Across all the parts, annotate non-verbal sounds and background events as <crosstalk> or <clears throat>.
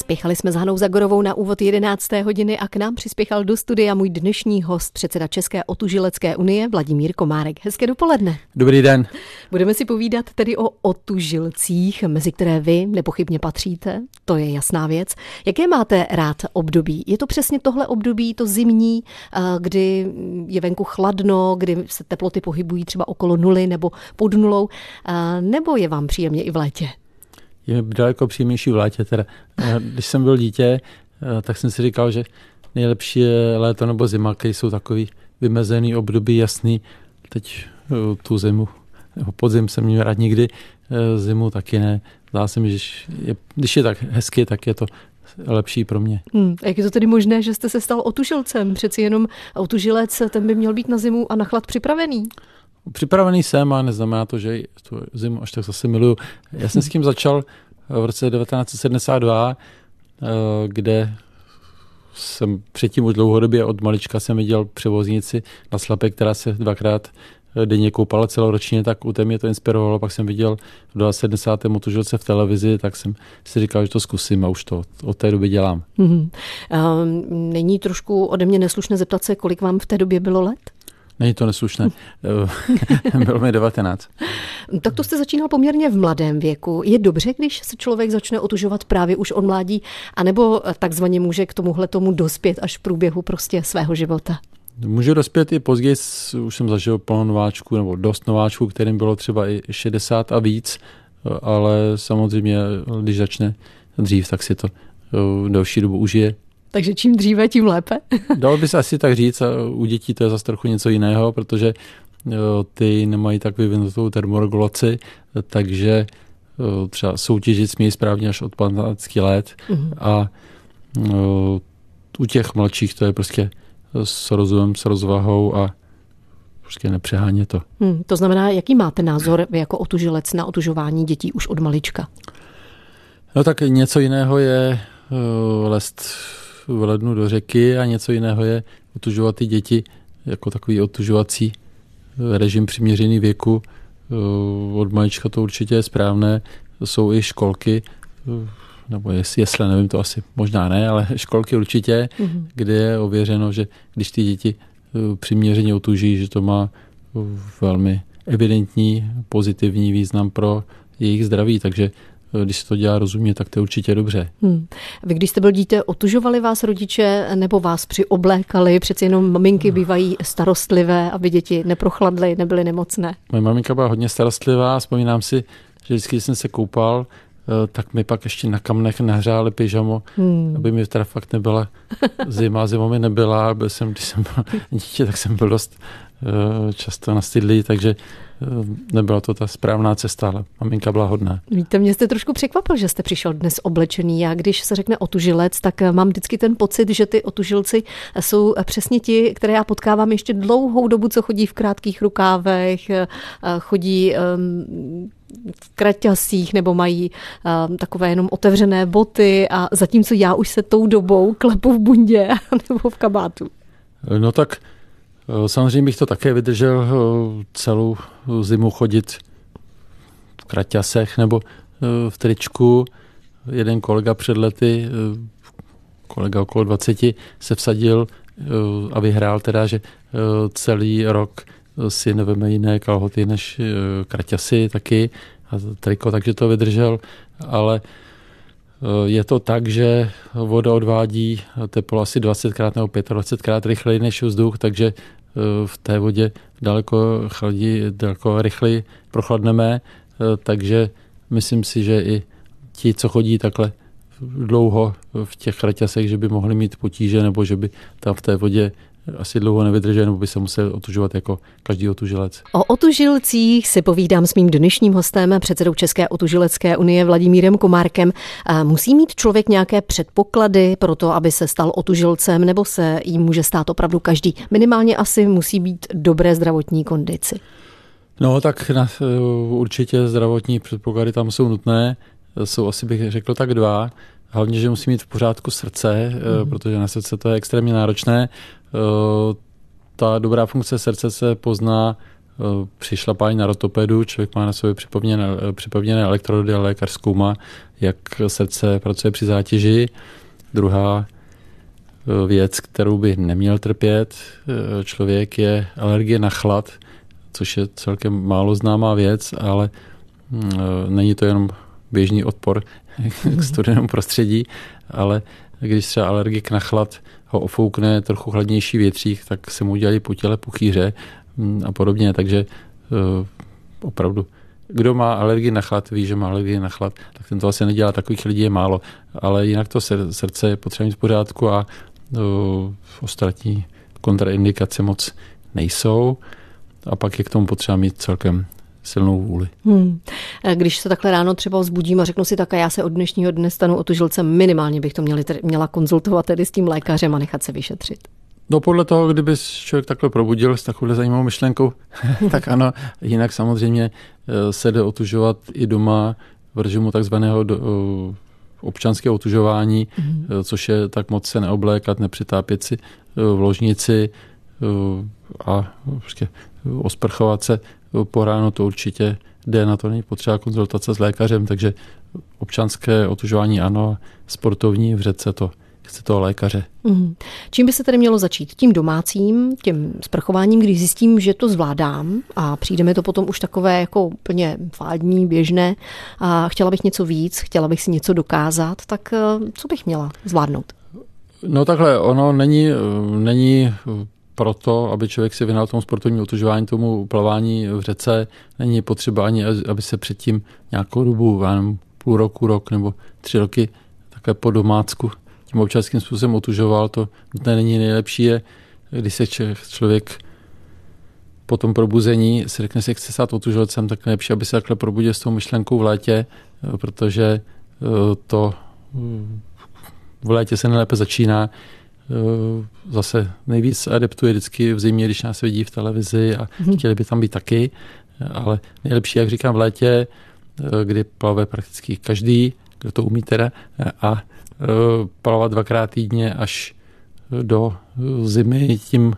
Spěchali jsme s Hanou Zagorovou na úvod 11. hodiny a k nám přispěchal do studia můj dnešní host, předseda České otužilecké unie Vladimír Komárek. Hezké dopoledne. Dobrý den. Budeme si povídat tedy o otužilcích, mezi které vy nepochybně patříte, to je jasná věc. Jaké máte rád období? Je to přesně tohle období, to zimní, eh, kdy je venku chladno, kdy se teploty pohybují třeba okolo nuly nebo pod nulou, eh, nebo je vám příjemně i v létě? Je daleko příjemnější v létě. Teda. Když jsem byl dítě, eh, tak jsem si říkal, že nejlepší je léto nebo zima, které jsou takový vymezený období, jasný. Teď eh, tu zimu, nebo podzim jsem měl rád nikdy, eh, zimu taky ne. Zdá se mi, že je, když je tak hezky, tak je to lepší pro mě. Hmm, jak je to tedy možné, že jste se stal otužilcem? Přeci jenom otužilec, ten by měl být na zimu a na chlad připravený. Připravený jsem a neznamená to, že tu zimu až tak zase miluju. Já jsem s tím začal v roce 1972, eh, kde jsem předtím už dlouhodobě od malička jsem viděl převoznici na Slape, která se dvakrát denně koupala celoročně, tak u té mě to inspirovalo. Pak jsem viděl v 70. motožilce v televizi, tak jsem si říkal, že to zkusím a už to od té doby dělám. Mm-hmm. Není trošku ode mě neslušné zeptat se, kolik vám v té době bylo let? Není to neslušné. <laughs> Bylo mi 19. Tak to jste začínal poměrně v mladém věku. Je dobře, když se člověk začne otužovat právě už od mládí, anebo takzvaně může k tomuhle tomu dospět až v průběhu prostě svého života? Může dospět i později, už jsem zažil plno nováčků, nebo dost nováčků, kterým bylo třeba i 60 a víc, ale samozřejmě, když začne dřív, tak si to delší dobu užije. Takže čím dříve, tím lépe. <laughs> Dalo by se asi tak říct, a u dětí to je zase trochu něco jiného, protože ty nemají tak vyvinutou termoregulaci, takže třeba soutěžit smějí správně až od 15 let mm-hmm. a u těch mladších to je prostě s rozumem, s rozvahou a prostě nepřeháně to. Hmm, to znamená, jaký máte názor vy jako otužilec na otužování dětí už od malička? No tak něco jiného je lest v lednu do řeky a něco jiného je otužovat ty děti jako takový otužovací eh, režim přiměřený věku. Eh, od malička to určitě je správné. Jsou i školky, eh, nebo jestli, nevím, to asi možná ne, ale <laughs> školky určitě, mm-hmm. kde je ověřeno, že když ty děti přiměřeně otuží, že to má velmi evidentní pozitivní význam pro jejich zdraví, takže když se to dělá rozumně, tak to je určitě dobře. Hmm. Vy, když jste byl dítě, otužovali vás rodiče nebo vás přioblékali? Přeci jenom maminky bývají starostlivé, aby děti neprochladly, nebyly nemocné. Moje maminka byla hodně starostlivá, vzpomínám si, že vždycky, když jsem se koupal, eh, tak mi pak ještě na kamnech nahřáli pyžamo, hmm. aby mi teda fakt nebyla zima. Zima mi nebyla, byl jsem, když jsem byl <laughs> dítě, tak jsem byl dost eh, často nastydlý, takže Eh, nebyla to ta správná cesta, ale maminka byla hodná. Víte, mě jste trošku překvapil, že jste přišel dnes oblečený. Já když se řekne otužilec, tak eh, mám vždycky ten pocit, že ty otužilci jsou eh, přesně ti, které já potkávám ještě dlouhou dobu, co chodí v krátkých rukávech, chodí ehm, v kraťasích nebo mají um, takové jenom otevřené boty a zatímco já už se tou dobou klepu v bundě <laughs> nebo v kabátu. No tak Eh, samozřejmě bych to také vydržel eh, celou zimu chodit v kraťasech nebo eh, v tričku. Jeden kolega před lety, kolega okolo 20, se vsadil a vyhrál teda, že celý rok si neveme jiné kalhoty než kraťasy taky a triko, takže to vydržel, ale je to tak, že voda odvádí teplo asi 20krát nebo 25krát rychleji než vzduch, takže Eh, v té vodě daleko chladí, daleko rychleji prochladneme, eh, takže myslím si, že i ti, co chodí takhle dlouho v těch kraťasech, že by mohli mít potíže nebo že by tam v té vodě asi dlouho nevydržel, nebo by se musel otužovat jako každý otužilec. O otužilcích si povídám s mým dnešním hostem, předsedou České otužilecké unie Vladimírem Komárkem. Musí mít člověk nějaké předpoklady pro to, aby se stal otužilcem, nebo se jim může stát opravdu každý? Minimálně asi musí být dobré zdravotní kondici. No tak na, určitě zdravotní předpoklady tam jsou nutné. Jsou asi bych řekl tak dva. Hlavně, že musí mít v pořádku srdce, mm. protože na srdce to je extrémně náročné. Eh, ta dobrá funkce srdce se pozná přišlapání na rotopedu, člověk má na sobě připomněné, připomněné elektrody a lékař zkoumá, jak srdce pracuje při zátěži. Druhá věc, kterou by neměl trpět člověk, je alergie na chlad, což je celkem málo známá věc, ale mm, není to jenom běžný odpor <laughs> k studenému prostředí, ale když třeba alergik na chlad ho ofoukne trochu chladnější větřík, tak se mu udělali po těle puchýře mm, a podobně, takže uh, opravdu kdo má alergii na chlad, ví, že má alergii na chlad, tak ten to asi nedělá, takových lidí je málo. Ale jinak to srdce je potřeba mít v pořádku a uh, ostatní kontraindikace moc nejsou. A pak je k tomu potřeba mít celkem silnou vůli. Hmm. Když se takhle ráno třeba vzbudím a řeknu si tak, a já se od dnešního dne stanu otužilcem, minimálně bych to měli, měla konzultovat tedy s tím lékařem a nechat se vyšetřit. No podle toho, kdyby člověk takhle probudil s takovou zajímavou myšlenkou, <laughs> tak ano, jinak samozřejmě eh, se jde otužovat i doma v režimu takzvaného eh, občanského otužování, mm-hmm. což je tak moc se neoblékat, nepřitápět si v ložnici a prostě osprchovat se po ráno, to určitě jde, na to není potřeba konzultace s lékařem, takže občanské otužování ano, sportovní v řece to chce toho lékaře. Mm. Čím by se tedy mělo začít? Tím domácím, tím sprchováním, když zjistím, že to zvládám a přijde mi to potom už takové jako úplně fádní, běžné a chtěla bych něco víc, chtěla bych si něco dokázat, tak eh, co bych měla zvládnout? No takhle, ono není, není proto, aby člověk si vyhnal tomu sportovnímu otužování, tomu plavání v řece, není potřeba ani, aby se předtím nějakou dobu, nevím, půl roku, rok nebo tři roky takhle po domácku tím občanským způsobem otužoval. To nutné není nejlepší, je, když se člověk po tom probuzení si řekne jak chce stát otužilcem, tak nejlepší, aby se takhle probudil s tou myšlenkou v létě, protože eh, to v létě se nejlépe začíná zase nejvíc adeptuje vždycky v zimě, když nás vidí v televizi a mm-hmm. chtěli by tam být taky, ale nejlepší, jak říkám, v létě, eh, kdy plave prakticky každý, kdo to umí teda, a eh, plavat dvakrát týdně až do zimy, tím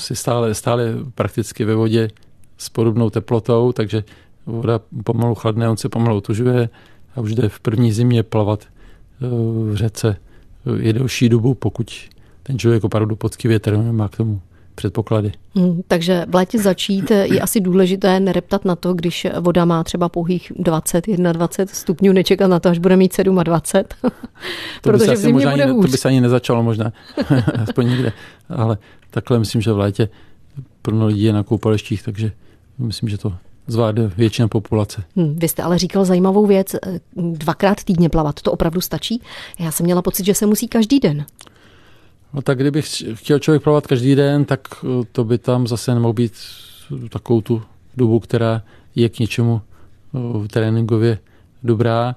si stále, stále prakticky ve vodě s podobnou teplotou, takže voda pomalu chladne, on se pomalu otužuje a už jde v první zimě plavat v řece je delší dobu, pokud ten člověk opravdu poctivě má k tomu předpoklady. Hmm, takže v létě začít je asi důležité nereptat na to, když voda má třeba pouhých 20, 21 stupňů, nečekat na to, až bude mít 27. <laughs> to protože v zimě bude hůř. To by se ani nezačalo možná, <laughs> aspoň nikde. Ale takhle myslím, že v létě plno lidí je na koupalištích, takže myslím, že to zvládne většina populace. Hmm, vy jste ale říkal zajímavou věc, eh, dvakrát týdně plavat, to opravdu stačí? Já jsem měla pocit, že se musí každý den. No tak kdybych chtěl člověk plavat každý den, tak eh, to by tam zase nemohl být takovou tu dobu, která je k něčemu eh, tréninkově dobrá.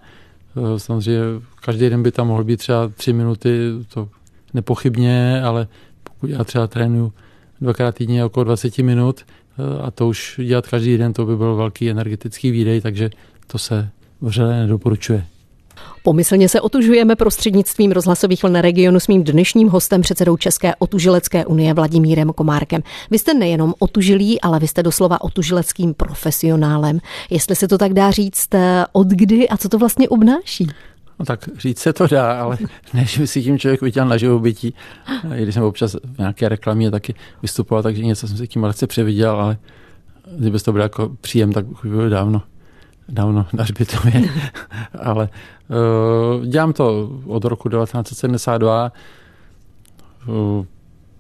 Samozřejmě každý den by tam mohl být třeba tři minuty, to nepochybně, ale pokud já třeba trénuju dvakrát týdně okolo 20 minut, a to už dělat každý den, to by byl velký energetický výdej, takže to se vřele nedoporučuje. Pomyslně se otužujeme prostřednictvím rozhlasových vln regionu s mým dnešním hostem, předsedou České otužilecké unie Vladimírem Komárkem. Vy jste nejenom otužilý, ale vy jste doslova otužileckým profesionálem. Jestli se to tak dá říct, od kdy a co to vlastně obnáší? No tak říct se to dá, ale <laughs> než by si tím člověk vytěl na živobytí. I když jsem občas v nějaké reklamě taky vystupoval, takže něco jsem si tím lehce převiděl, ale kdyby to byl jako příjem, tak už bylo dávno, dávno na hřbitově. <laughs> ale uh, dělám to od roku 1972. Uh,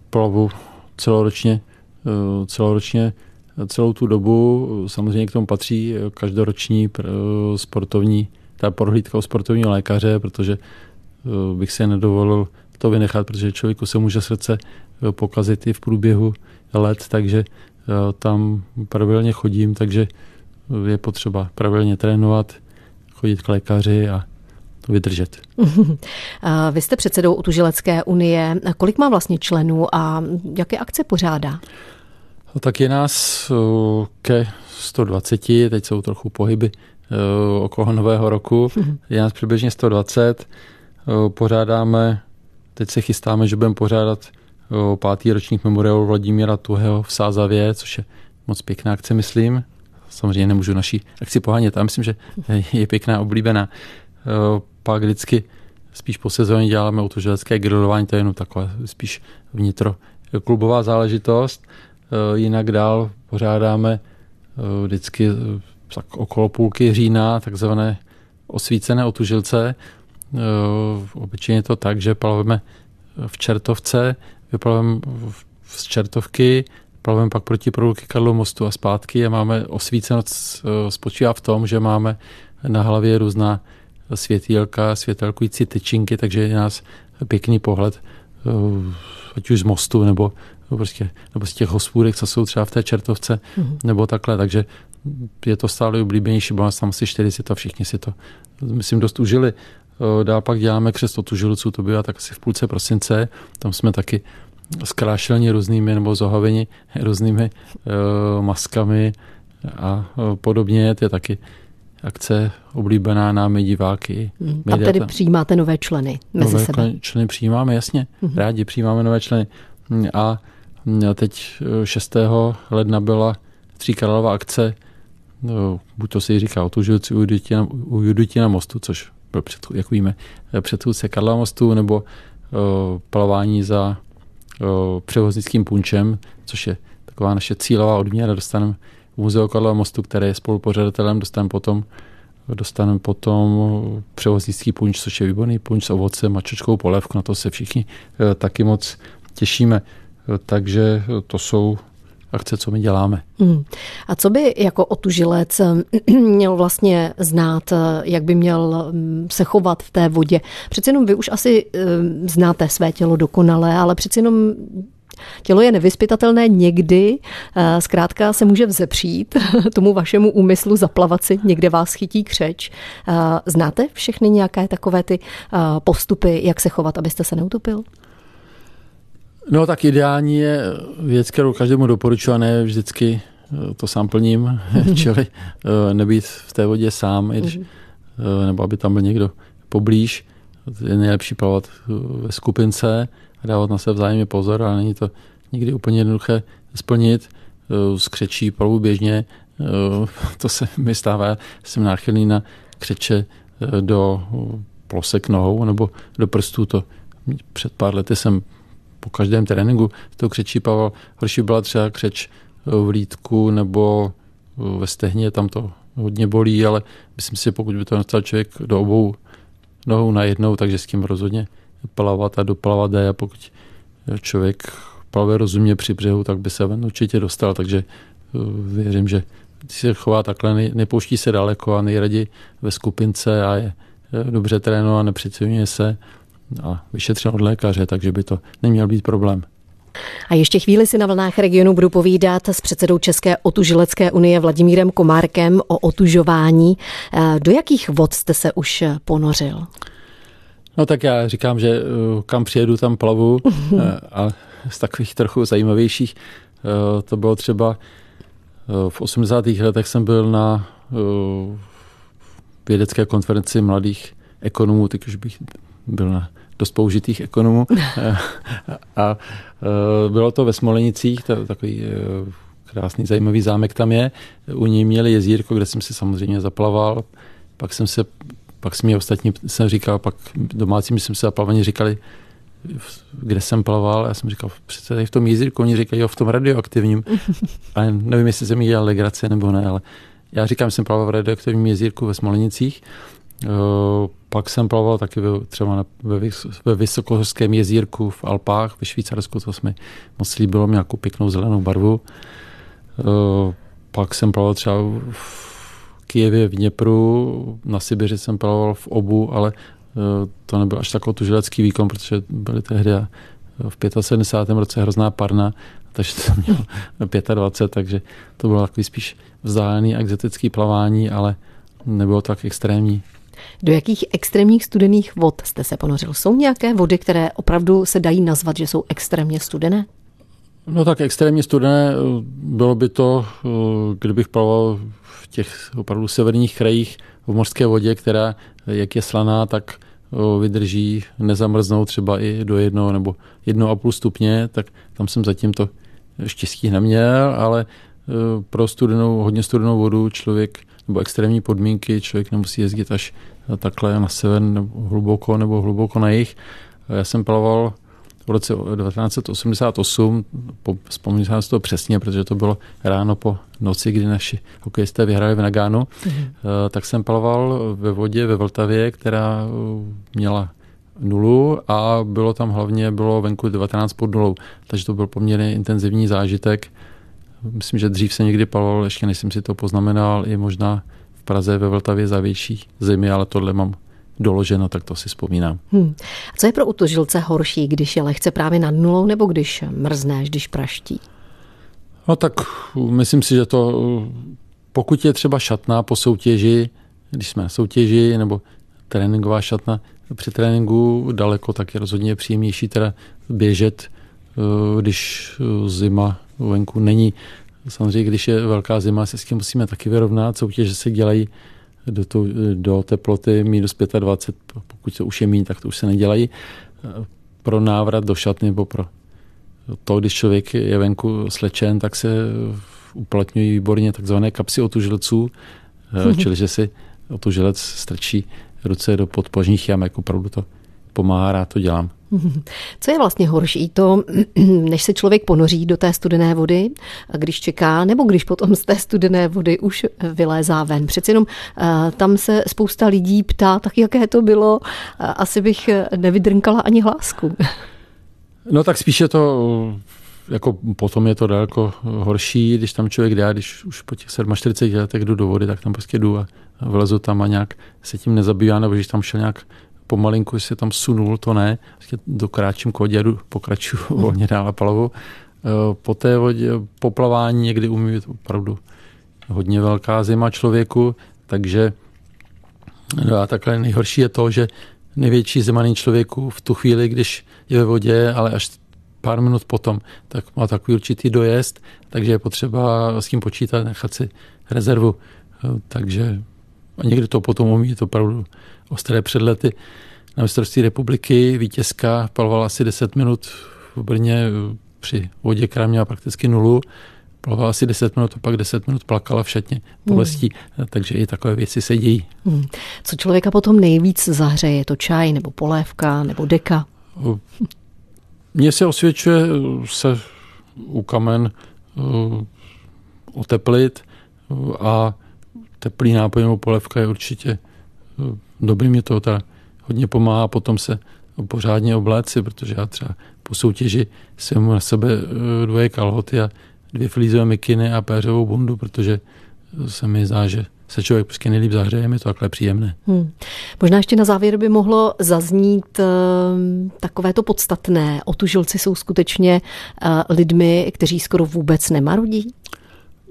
plavu celoročně, uh, celoročně celou tu dobu. Samozřejmě k tomu patří každoroční sportovní ta prohlídka u sportovního lékaře, protože eh, bych si nedovolil to vynechat, protože člověku se může srdce eh, pokazit i v průběhu let, takže eh, tam pravidelně chodím, takže je potřeba pravidelně trénovat, chodit k lékaři a to vydržet. <laughs> Vy jste předsedou Utužilecké unie. Kolik má vlastně členů a jaké akce pořádá? No, tak je nás ke 120, teď jsou trochu pohyby okolo nového roku. Je nás přibližně 120. Eh, pořádáme, teď se chystáme, že budeme pořádat pátý ročník memoriálu Vladimíra Tuhého v Sázavě, což je moc pěkná akce, myslím. Samozřejmě nemůžu naší akci pohánět, ale myslím, že je pěkná, oblíbená. Pak vždycky spíš po sezóně děláme autoželecké grilování, to je jenom taková spíš vnitro klubová záležitost. Jinak dál pořádáme vždycky tak okolo půlky října takzvané osvícené otužilce. Obyčejně je to tak, že plaveme v Čertovce, vyplavujeme z Čertovky, plavujeme pak proti proluky Karlo mostu a zpátky a máme osvícenost eh, spočívá v tom, že máme na hlavě různá světýlka, světelkující tyčinky, takže je nás pěkný pohled, eh, ať už z mostu nebo, prostě, nebo z těch hospůdek, co jsou třeba v té čertovce, mm-hmm. nebo takhle, takže je to stále oblíbenější, nás tam asi 40 a všichni si to, myslím, dost užili. Dál pak děláme křest otužilců, to bývá tak asi v půlce prosince, tam jsme taky zkrášelni různými nebo zohaveni <laughs> různými uh, maskami a uh, podobně. To je taky akce oblíbená námi diváky. Hmm. A tedy přijímáte nové členy mezi nové sebe? členy přijímáme, jasně. Hmm. Rádi přijímáme nové členy. A teď 6. ledna byla tříkaralová akce, no, buď to jí říká otužilci u Juditina, u Juditina mostu, což byl, před, jak víme, předchůdce Karla mostu, nebo uh, plavání za převoznickým punčem, což je taková naše cílová odměna. Dostaneme Muzeo Karla mostu, které je spolupořadatelem, dostaneme potom dostaneme potom převoznický punč, což je výborný punč s ovocem a čočkou polévku, na to se všichni e, taky moc těšíme. Takže to jsou akce, co my děláme. Hmm. A co by jako otužilec eh, <clears throat> měl vlastně znát, eh, jak by měl mm, se chovat v té vodě? Přeci jenom vy už asi eh, znáte své tělo dokonale, ale přeci jenom Tělo je nevyspytatelné někdy, zkrátka se může vzepřít <laughs> tomu vašemu úmyslu zaplavat si, někde vás chytí křeč. Znáte všechny nějaké takové ty postupy, jak se chovat, abyste se neutopil? No tak ideální je věc, kterou každému doporučuji, a ne vždycky eh, to sám plním, <laughs> čili eh, nebýt v té vodě sám, když, mhm. eh, nebo aby tam byl někdo poblíž. Je nejlepší plavat ve skupince a dávat na sebe vzájemně pozor, ale není to nikdy úplně jednoduché splnit. Skřečí plavu běžně, <laughs> to se mi stává, jsem náchylný na křeče do plosek nohou nebo do prstů. To před pár lety jsem po každém tréninku to křečí Pavel. Horší byla třeba křeč v lítku nebo ve stehně, tam to hodně bolí, ale myslím si, pokud by to nastal člověk do obou nohou najednou, takže s tím rozhodně plavat a doplavat a pokud člověk plave rozumně při břehu, tak by se ven určitě dostal, takže eh, věřím, že se chová takhle, nepouští se daleko a nejraději ve skupince a je eh, dobře trénovat, nepřeceňuje se a vyšetřen od lékaře, takže by to neměl být problém. A ještě chvíli si na vlnách regionu budu povídat s předsedou České otužilecké unie Vladimírem Komárkem o otužování. Eh, do jakých vod jste se už ponořil? No tak já říkám, že eh, kam přijedu, tam plavu <laughs> eh, a z takových trochu zajímavějších to bylo třeba v 80. letech jsem byl na vědecké konferenci mladých ekonomů, teď už bych byl na dost použitých ekonomů. <laughs> a e, bylo to ve Smolenicích, to, takový e, krásný, zajímavý zámek tam je. U něj měli jezírko, kde jsem si samozřejmě zaplaval. Pak jsem se, pak jsem mi ostatní jsem říkal, pak domácím jsem se zaplavení říkali, kde jsem plaval, já jsem říkal, přece v tom jezírku, oni říkají, jo, v tom radioaktivním. <laughs> A nevím, jestli jsem mi dělal legrace nebo ne, ale já říkám, že jsem plaval v radioaktivním jezírku ve Smolenicích Eh, pak jsem plaval taky třeba na, ve, ve Vysokohorském jezírku v Alpách ve Švýcarsku, to jsme moc líbilo, mě nějakou pěknou zelenou barvu. Eh, pak jsem plaval třeba v Kijevě v Dněpru, na Sibiři jsem plaval v Obu, ale eh, to nebyl až takový tužilecký výkon, protože byly tehdy v 75. roce hrozná parna, takže to měl 25, takže to bylo takový spíš vzdálený exotický plavání, ale nebylo tak extrémní. Do jakých extrémních studených vod jste se ponořil? Jsou nějaké vody, které opravdu se dají nazvat, že jsou extrémně studené? No tak extrémně studené eh, bylo by to, eh, kdybych plaval v těch opravdu severních krajích v mořské vodě, která jak je slaná, tak vydrží, nezamrznou třeba i do jednoho nebo jedno a půl stupně, tak tam jsem zatím to štěstí neměl, ale pro studenou, hodně studenou vodu člověk nebo extrémní podmínky, člověk nemusí jezdit až takhle na sever nebo hluboko nebo hluboko na jih. Já jsem plaval v roce 1988, vzpomínám si to přesně, protože to bylo ráno po noci, kdy naši hokejisté vyhráli v Nagánu, mm-hmm. tak jsem plaval ve vodě ve Vltavě, která eh, měla nulu a bylo tam hlavně, bylo venku 19 pod nulou, takže to byl poměrně intenzivní zážitek. Myslím, že dřív se někdy paloval, ještě než jsem si to poznamenal, i možná v Praze ve Vltavě za větší zimy, ale tohle mám doloženo, tak to si vzpomínám. Hmm. A co je pro utožilce horší, když je lehce právě nad nulou nebo když mrzne, když praští? No tak myslím si, že to, pokud je třeba šatná po soutěži, když jsme na soutěži, nebo tréninková šatna při tréninku daleko, tak je rozhodně příjemnější teda běžet, eh, když zima venku není. Samozřejmě, když je velká zima, se s tím musíme taky vyrovnat. Soutěže se dělají do, tu, do teploty minus 25, pokud se už je méně, tak to už se nedělají. Pro návrat do šatny nebo pro to, když člověk je venku slečen, tak se uplatňují výborně takzvané kapsy otužilců, <laughs> čili že si otužilec strčí ruce do podpožních jamek, opravdu to pomáhá, rád to dělám. <laughs> Co je vlastně horší? To, <clears throat> než se člověk ponoří do té studené vody, když čeká, nebo když potom z té studené vody už vylézá ven. Přeci jenom eh, tam se spousta lidí ptá, tak jaké to bylo, eh, asi bych nevydrnkala ani hlásku. <laughs> No tak spíše to jako potom je to daleko horší, když tam člověk jde, když už po těch 47 letech jdu do vody, tak tam prostě jdu a vlezu tam a nějak se tím nezabývá, nebo když tam šel nějak pomalinku se tam sunul, to ne. Vlastně dokráčím kodě a pokračuju hmm. volně dál a plavu. Eh, po té vodě, poplavání někdy umí být opravdu hodně velká zima člověku, takže no a takhle nejhorší je to, že největší zemaný člověku v tu chvíli, když je ve vodě, ale až pár minut potom, tak má takový určitý dojezd, takže je potřeba s tím počítat, nechat si rezervu. Eh, takže a někdy to potom umí, to opravdu ostré předlety na mistrovství republiky. Vítězka palovala asi 10 minut v Brně při vodě, která měla prakticky nulu. Plovala asi 10 minut a pak 10 minut plakala v šatně bolestí, hmm. takže i takové věci se dějí. Hmm. Co člověka potom nejvíc zahřeje? Je to čaj nebo polévka nebo deka? Mně se osvědčuje se u kamen uh, oteplit a teplý nápoj nebo polévka je určitě uh, dobrý. Mě to teda hodně pomáhá potom se pořádně obléci, protože já třeba po soutěži jsem na sebe eh, dvoje kalhoty a dvě flízové mikiny a péřovou bundu, protože se mi zdá, že se člověk prostě nejlíp zahřeje, je to takhle příjemné. Hmm. Možná ještě na závěr by mohlo zaznít uh, takové to podstatné. Otužilci jsou skutečně uh, lidmi, kteří skoro vůbec nemarodí?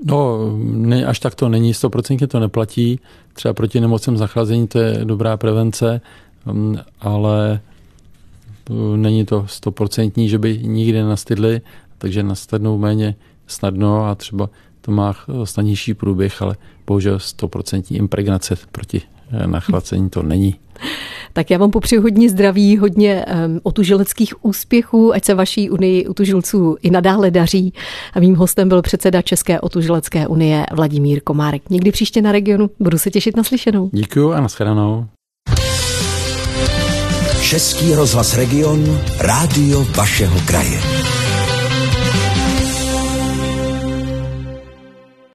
No, ne, až tak to není, stoprocentně to neplatí. Třeba proti nemocem zachlazení to je dobrá prevence, um, ale uh, není to stoprocentní, že by nikdy nastydli, takže nastadnou méně snadno a třeba to má snadnější průběh, ale bohužel stoprocentní impregnace proti uh, nachlacení to není. Tak já vám popřeju hodně zdraví, hodně um, otužileckých úspěchů, ať se vaší unii utužilců i nadále daří. A mým hostem byl předseda České otužilecké unie Vladimír Komárek. Někdy příště na regionu budu se těšit na slyšenou. Děkuji a nashledanou. Český rozhlas Region, rádio vašeho kraje.